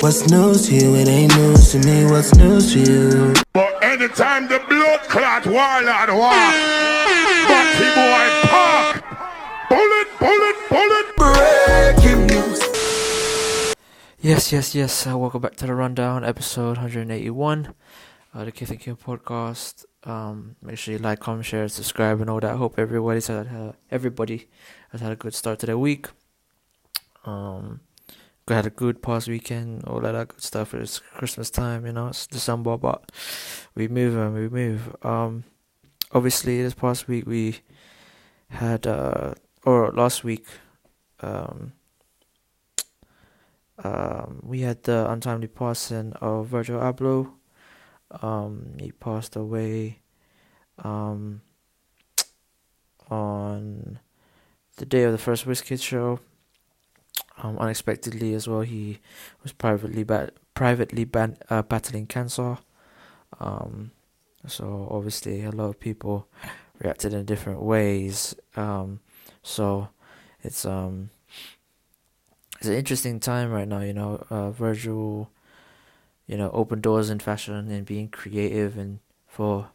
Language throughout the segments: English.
What's news to you? It ain't news to me. What's news to you? But anytime the blood clot warlord war, Batty boy park, bullet, bullet, bullet. Breaking news. Yes, yes, yes. Uh, welcome back to the rundown, episode 181, uh, the Keith and Kim podcast. Um, make sure you like, comment, share, subscribe, and all that. Hope everybody's had uh, everybody has had a good start to their week. Um, had a good past weekend, all that good stuff. It's Christmas time, you know, it's December, but we move and we move. Um, obviously, this past week we had, uh, or last week, um, um, we had the untimely passing of Virgil Abloh. Um, he passed away um, on the day of the first WizKid show. Um, unexpectedly as well, he was privately bat- privately ban- uh, battling cancer. Um, so obviously, a lot of people reacted in different ways. Um, so it's um it's an interesting time right now. You know, uh, Virgil, you know, open doors in fashion and being creative and for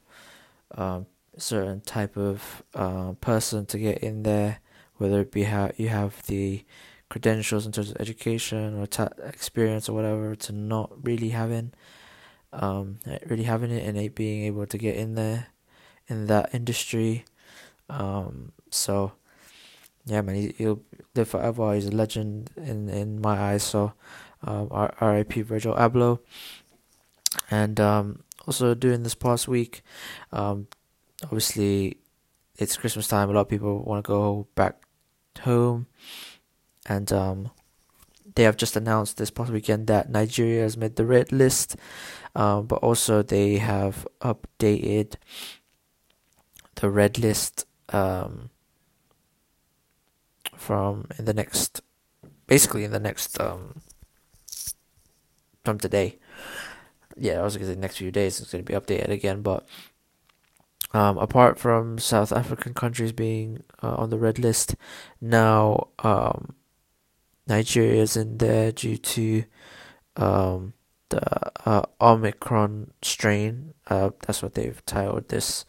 um, certain type of uh, person to get in there, whether it be how you have the credentials in terms of education or ta- experience or whatever to not really having um really having it and it being able to get in there in that industry. Um so yeah man he, will live forever. He's a legend in in my eyes. So um RIP Virgil Abloh. And um also during this past week um obviously it's Christmas time. A lot of people want to go back home and um, they have just announced this past weekend that Nigeria has made the red list, um, but also they have updated the red list um, from in the next, basically in the next um, from today. Yeah, I was gonna say next few days it's gonna be updated again, but. Um, apart from South African countries being uh, on the red list, now um, Nigeria is in there due to um, the uh, Omicron strain. Uh, that's what they've titled this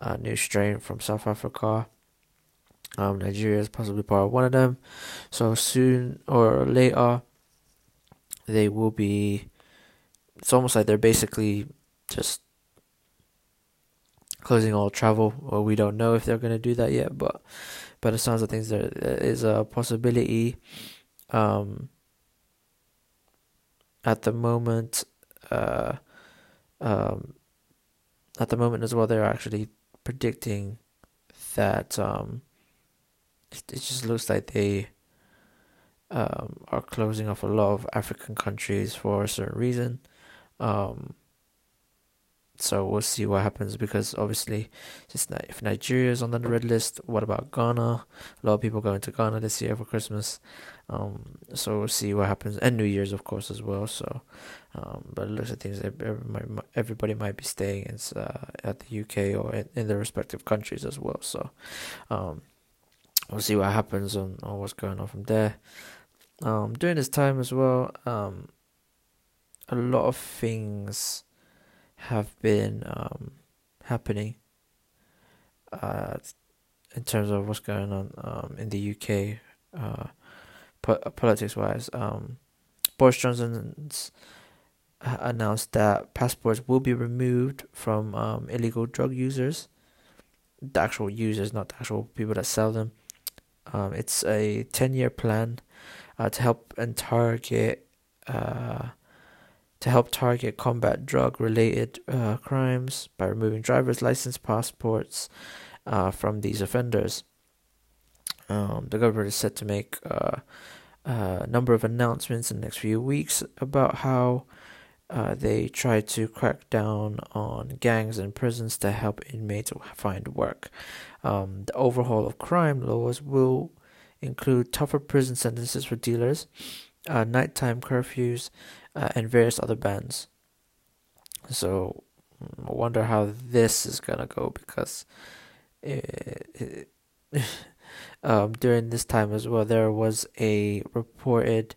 uh, new strain from South Africa. Um, Nigeria is possibly part of one of them. So soon or later, they will be. It's almost like they're basically just closing all travel. Well, we don't know if they're going to do that yet, but but it sounds like things there is a possibility um, at the moment, uh, um, at the moment as well, they're actually predicting that um, it, it just looks like they um, are closing off a lot of African countries for a certain reason. Um, so we'll see what happens because obviously, just if Nigeria is on the red list, what about Ghana? A lot of people going to Ghana this year for Christmas. Um, so we'll see what happens, and New Year's, of course, as well. So, um, but it looks like things everybody might be staying in, uh, at the UK or in, in their respective countries as well. So, um, we'll see what happens on, on what's going on from there. Um, during this time as well, um, a lot of things have been um, happening uh, in terms of what's going on um, in the UK, uh, po- politics wise. Um, Boris Johnson's announced that passports will be removed from um, illegal drug users, the actual users, not the actual people that sell them. Um, it's a 10 year plan uh, to help and target uh, to help target combat drug related uh, crimes by removing driver's license passports uh, from these offenders. Um, the government is set to make uh, a number of announcements in the next few weeks about how uh, they try to crack down on gangs in prisons to help inmates find work. Um, the overhaul of crime laws will include tougher prison sentences for dealers, uh, nighttime curfews, uh, and various other bands. So I wonder how this is gonna go because it, it, um, during this time as well, there was a reported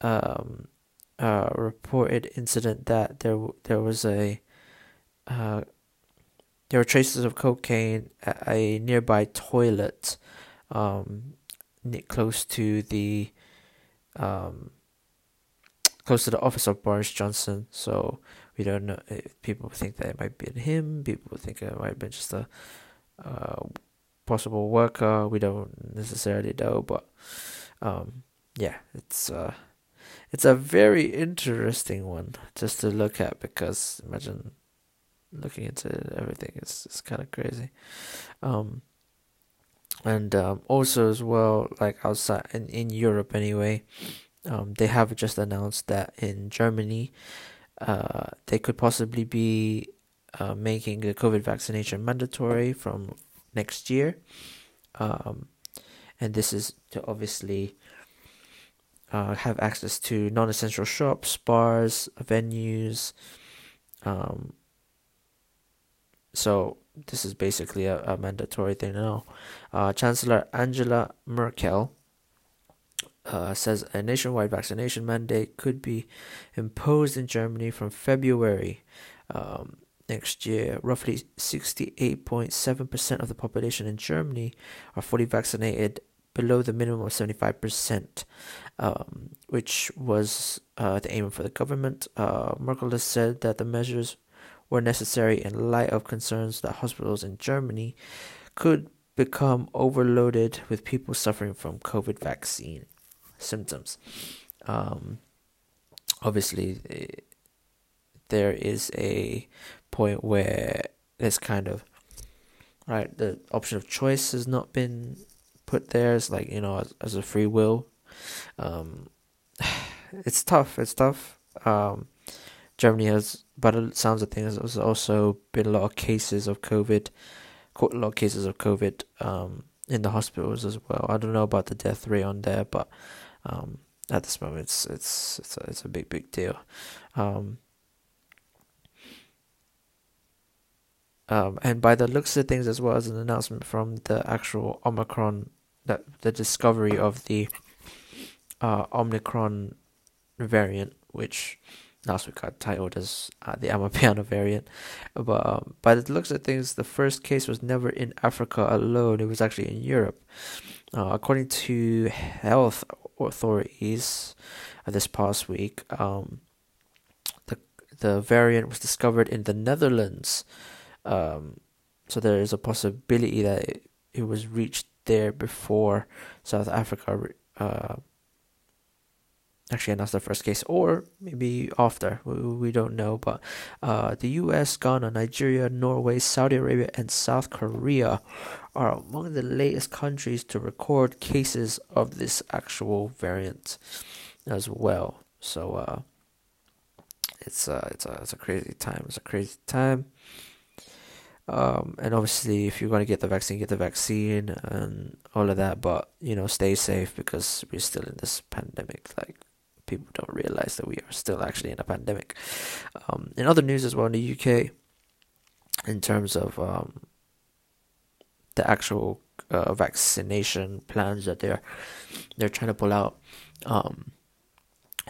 um, uh, reported incident that there there was a uh, there were traces of cocaine at a nearby toilet, um, close to the um, close to the office of Boris Johnson. So we don't know. Eh, people think that it might be him. People think it might be just a uh, possible worker. We don't necessarily know, but um, yeah, it's uh, it's a very interesting one just to look at because imagine looking into everything It's is kind of crazy. Um, and um, also as well, like outside in in Europe anyway, um, they have just announced that in Germany, uh, they could possibly be uh, making the COVID vaccination mandatory from next year. Um, and this is to obviously uh, have access to non essential shops, bars, venues. Um, so, this is basically a, a mandatory thing now. Uh, Chancellor Angela Merkel uh, says a nationwide vaccination mandate could be imposed in Germany from February um, next year. Roughly 68.7% of the population in Germany are fully vaccinated below the minimum of 75%, um, which was uh, the aim for the government. Uh, Merkel has said that the measures were necessary in light of concerns that hospitals in Germany could become overloaded with people suffering from COVID vaccine symptoms. Um, obviously, there is a point where it's kind of right. The option of choice has not been put there. It's like you know, as, as a free will. Um, it's tough. It's tough. Um, Germany has, but it sounds of things, there's also been a lot of cases of COVID, quite a lot of cases of COVID um, in the hospitals as well. I don't know about the death rate on there, but um, at this moment, it's it's it's a, it's a big big deal. Um, um, and by the looks of things, as well as an announcement from the actual Omicron, that the discovery of the uh, Omicron variant, which last week got titled as uh, the Amapiano variant. But um, by the looks of things, the first case was never in Africa alone; it was actually in Europe. Uh, according to health authorities uh, this past week, um, the the variant was discovered in the Netherlands. Um, so there is a possibility that it, it was reached there before South Africa. Uh, actually announced the first case, or maybe after. We, we don't know. But uh, the U.S., Ghana, Nigeria, Norway, Saudi Arabia, and South Korea are among the latest countries to record cases of this actual variant as well. So uh, it's uh, it's a it's a crazy time. It's a crazy time. Um, and obviously, if you're going to get the vaccine, get the vaccine and all of that. But you know, stay safe because we're still in this pandemic. Like people don't realize that we are still actually in a pandemic. Um, in other news as well in the UK, in terms of um, the actual uh, vaccination plans that they're they're trying to pull out. Um,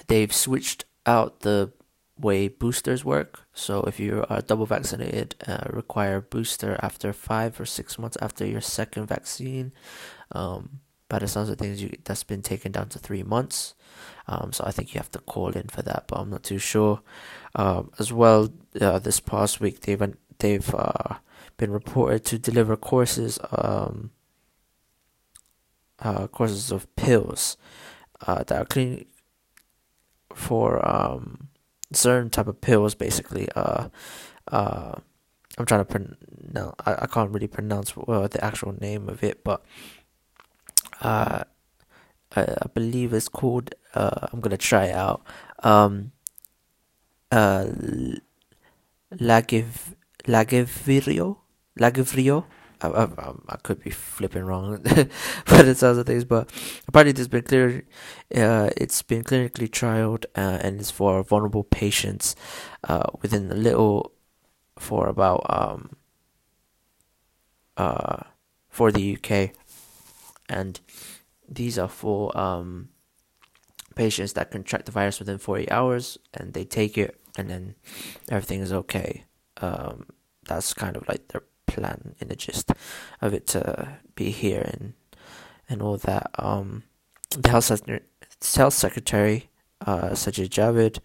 they've switched out the way boosters work. So if you are double vaccinated, uh, require booster after five or six months after your second vaccine. Um, by the sounds of things, you, that's been taken down to three months. Um, so I think you have to call in for that, but I'm not too sure. Um, as well, uh, this past week they've they've uh, been reported to deliver courses um, uh, courses of pills uh, that are clean for um, certain type of pills basically uh, uh, I'm trying to pronounce I, I can't really pronounce the actual name of it but uh, I, I believe it's called uh, I'm gonna try it out um, uh, Lagiv Lagevrio Lagavrio. I, I, I, could be flipping wrong, but it's like things. But apparently, it's been clear, uh, it's been clinically trialed, uh, and it's for vulnerable patients, uh, within a little, for about um, uh, for the UK, and these are for um, patients that contract the virus within 48 hours and they take it and then everything is okay. Um, that's kind of like their plan in the gist of it to be here and and all that. Um, the health, health secretary, uh, Sajid Javid,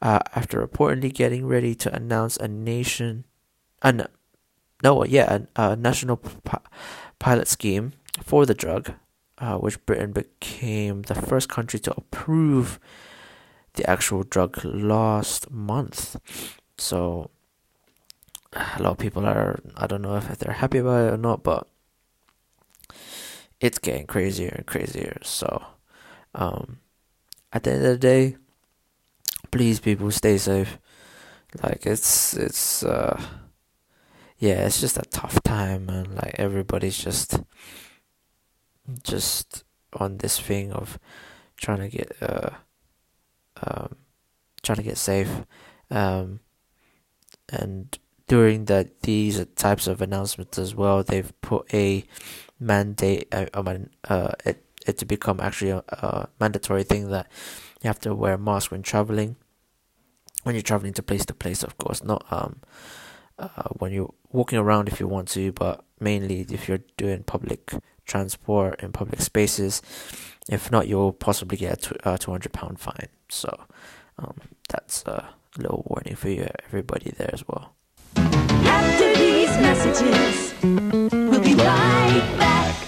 uh, after reportedly getting ready to announce a nation, no, no yeah, a, a national p- pilot scheme for the drug, uh, which Britain became the first country to approve the actual drug last month. So a lot of people are I don't know if they're happy about it or not, but it's getting crazier and crazier. So um, at the end of the day, please people stay safe. Like it's it's uh yeah, it's just a tough time and like everybody's just just on this thing of trying to get uh um trying to get safe um and during that these types of announcements as well they've put a mandate uh, mean, uh it, it to become actually a, a mandatory thing that you have to wear a mask when traveling. When you're traveling to place to place of course not um uh, when you're walking around if you want to but mainly if you're doing public transport in public spaces if not you'll possibly get a uh, 200 pound fine so um, that's a little warning for you everybody there as well after these messages we'll be right back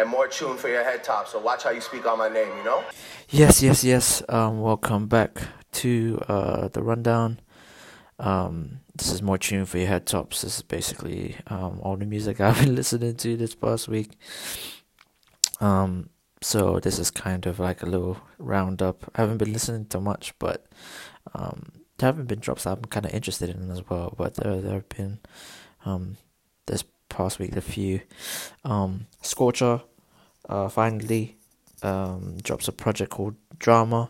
and more tune for your head top. So watch how you speak on my name, you know? Yes, yes, yes. Um, welcome back to uh, the rundown. Um, this is more tune for your head tops. This is basically um, all the music I've been listening to this past week. Um, so this is kind of like a little roundup. I haven't been listening to much, but um, there haven't been drops I'm kind of interested in as well. But there there have been um, this past week a few. Um, Scorcher uh, finally um, drops a project called Drama.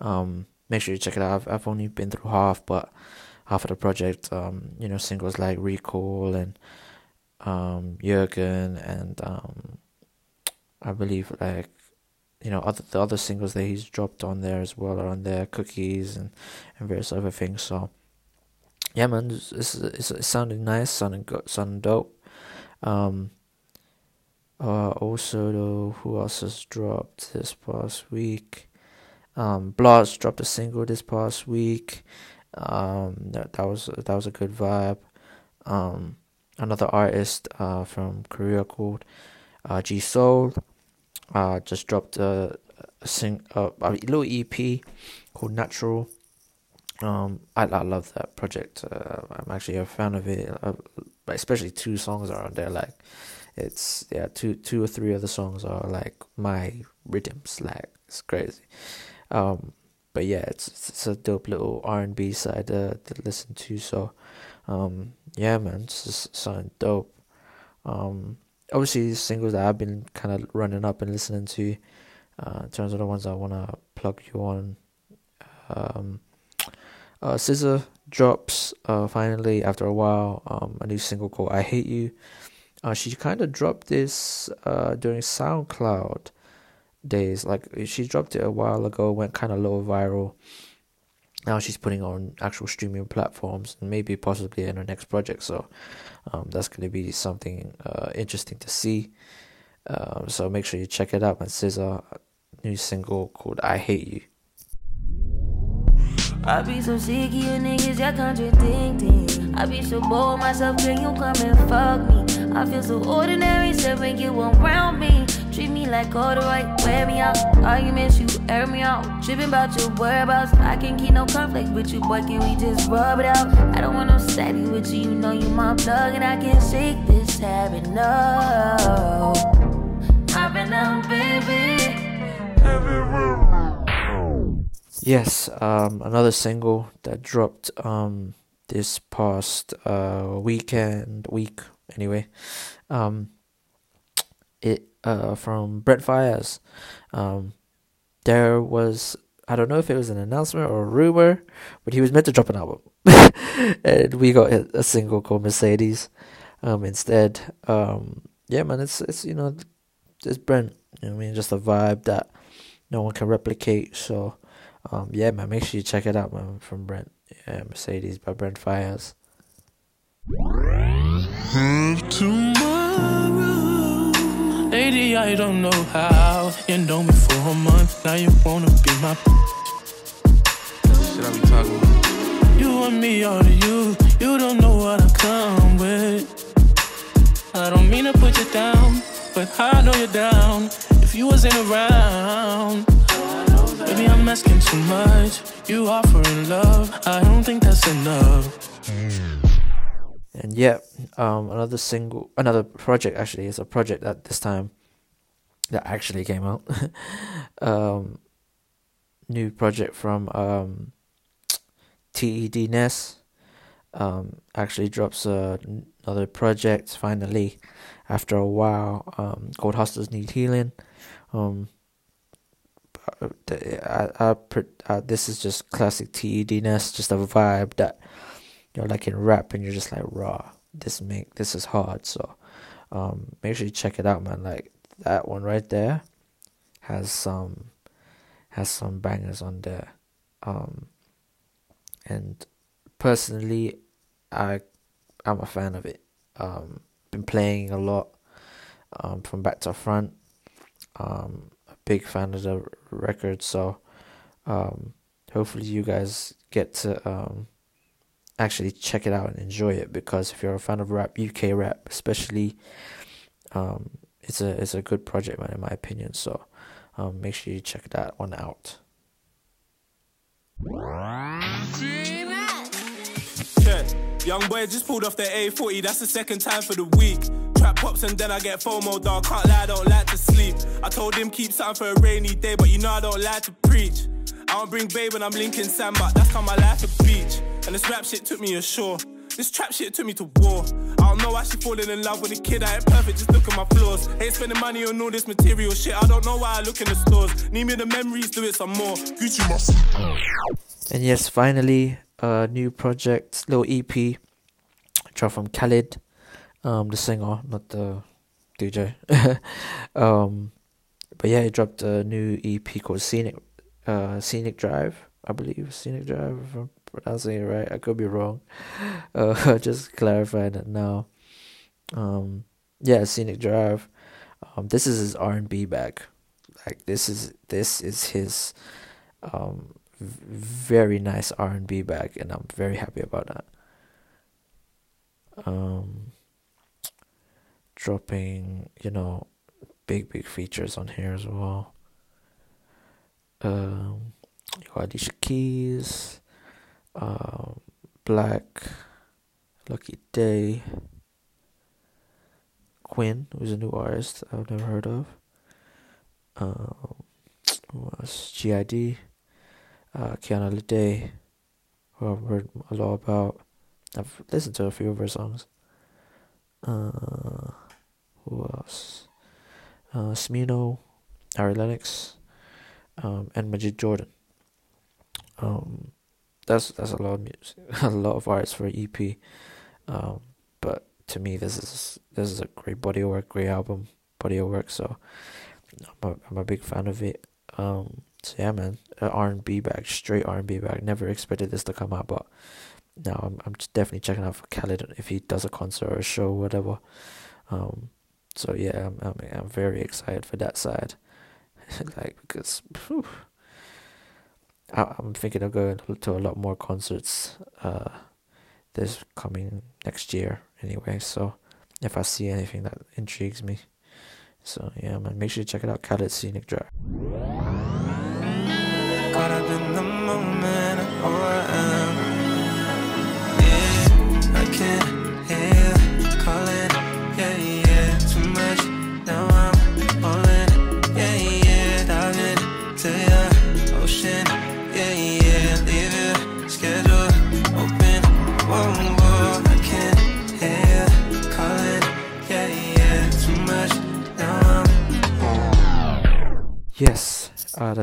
Um, make sure you check it out. I've, I've only been through half, but half of the project, um, you know, singles like Recall and um, Jurgen and um, I believe like you know other the other singles that he's dropped on there as well are on there, Cookies and and various other things. So yeah, man, it's it's, it's, it's sounding nice, sounding good, sounding dope. Um, uh, also, though, who else has dropped this past week? Um, Bloods dropped a single this past week. Um, that that was that was a good vibe. Um, another artist uh from Korea called uh G Soul uh just dropped a, a sing uh, a little EP called Natural. Um, I I love that project. Uh, I'm actually a fan of it. Uh, especially two songs are on there. Like, it's yeah, two two or three of the songs are like my rhythms. Like, it's crazy. Um, but yeah, it's it's a dope little R and B side uh, to listen to. So, um, yeah, man, it's just something dope. Um, obviously, singles that I've been kind of running up and listening to. Uh, in terms of the ones I wanna plug you on. Um, uh, SZA drops uh, finally after a while um, a new single called "I Hate You." Uh, she kind of dropped this uh, during SoundCloud days. Like she dropped it a while ago, went kind of low viral. Now she's putting on actual streaming platforms and maybe possibly in her next project. So um, that's going to be something uh, interesting to see. Um, so make sure you check it out. And SZA new single called "I Hate You." I be so sick of you niggas, y'all contradicting. I be so bored myself, can you come and fuck me? I feel so ordinary, said when you around me. Treat me like all the right, wear me out. Arguments, you air me out. Tripping about your whereabouts. I can't keep no conflict with you, boy. Can we just rub it out? I don't want no steady with you, you know you my plug, and I can't shake this habit, no. I've been out, baby. Yes, um, another single that dropped um this past uh weekend week anyway. Um, it uh from Brent Faiyaz. Um, there was I don't know if it was an announcement or a rumor, but he was meant to drop an album, and we got a single called Mercedes. um instead. Um yeah man it's it's you know it's Brent. You know I mean? Just a vibe that no one can replicate. So um yeah man make sure you check it out man from Brent. Yeah, Mercedes by Brent Faiyaz. Lady, I don't know how. You know me for a month, now you wanna be my. Shit I be talking about. You and me are the you. You don't know what I come with. I don't mean to put you down, but I know you're down. If you wasn't around, maybe I'm asking too much. You offering love, I don't think that's enough. And yeah, um, another single, another project actually is a project that this time that actually came out. um, new project from um, TED Ness. Um, actually drops uh, another project finally after a while um, called Hustlers Need Healing. Um, I, I, I, this is just classic TED Ness, just a vibe that you're like in rap and you're just like raw. This make this is hard. So um, make sure you check it out, man. Like that one right there has some has some bangers on there. Um, and personally, I I'm a fan of it. Um, been playing a lot um, from back to front. Um, a big fan of the record, so um, hopefully you guys get to um, actually check it out and enjoy it because if you're a fan of rap, UK rap especially, um, it's a it's a good project, man, in my opinion. So um, make sure you check that one out. Young boy just pulled off the A40, that's the second time for the week. Trap pops and then I get FOMO, dog. Can't lie, I don't like to sleep. I told him keep something for a rainy day, but you know I don't like to preach. I don't bring babe when I'm linking Sam, but that's how my life a beach. And this rap shit took me ashore. This trap shit took me to war. I don't know why she falling in love with a kid. I ain't perfect, just look at my flaws. Ain't spending money on all this material shit. I don't know why I look in the stores. Need me the memories, do it some more. Gucci my. And yes, finally, a new project, little EP, dropped from Khalid, um, the singer, not the DJ. um, but yeah, he dropped a new EP called Scenic, uh, Scenic Drive, I believe, Scenic Drive. Pronouncing it right, I could be wrong. Uh, just clarifying that now. Um, yeah, Scenic Drive. Um, this is his R and B bag. Like this is this is his um very nice R and B bag, and I'm very happy about that. Um, dropping, you know, big big features on here as well. Um, Alicia Keys, um, Black, Lucky Daye, Quinn, who's a new artist I've never heard of. Um, who else? GID uh, Kiana Lede, who I've heard a lot about. I've listened to a few of her songs. Uh, who else? Uh, Smino, Ari Lennox, um, and Majid Jordan. Um, that's that's a lot of music, a lot of artists for EP. Um, but to me, this is this is a great body of work, great album, body of work. So I'm a, I'm a big fan of it. Um, so yeah, man, R and B bag, straight R and B bag. Never expected this to come out, but now I'm I'm definitely checking out for Khalid if he does a concert or a show, or whatever. Um, so yeah, I'm I'm, I'm very excited for that side, like because whew, I, I'm thinking of going to a lot more concerts. Uh, this coming next year anyway. So if I see anything that intrigues me. So yeah, man, make sure you check it out. Khalid Scenic Drive.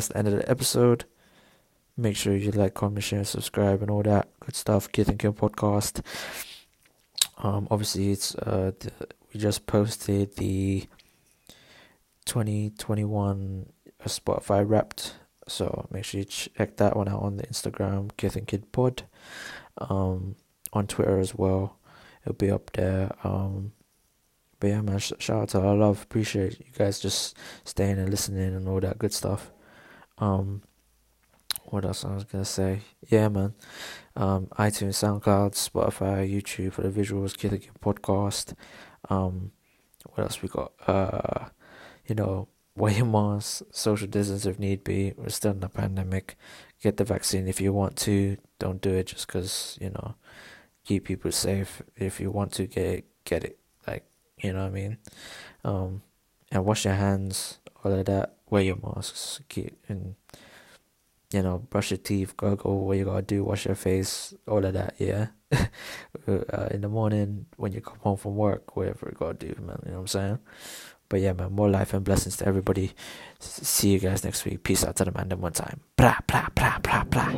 The end of the episode. Make sure you like, comment, share, subscribe, and all that good stuff. Kid and Kill podcast. Um, obviously, it's uh, the, we just posted the 2021 Spotify Wrapped, so make sure you check that one out on the Instagram, Kith and Kid Pod, um, on Twitter as well. It'll be up there. Um, but yeah, man, sh- shout out to our love. Appreciate you guys just staying and listening and all that good stuff. Um, what else I was gonna say? Yeah, man. Um, iTunes, SoundCloud, Spotify, YouTube for the visuals, and Kid Podcast. Um, what else we got? Uh, you know, wear your mask, social distance if need be. We're still in a pandemic. Get the vaccine if you want to. Don't do it just because you know. Keep people safe. If you want to get it, get it. Like you know what I mean. Um, and wash your hands. All of that wear your masks, get and you know, brush your teeth, go go what you gotta do, wash your face, all of that, yeah. Uh, uh, in the morning when you come home from work, whatever you gotta do, man. You know what I'm saying? But yeah, man, more life and blessings to everybody. S- see you guys next week. Peace out to the man one time. Blah blah blah blah blah.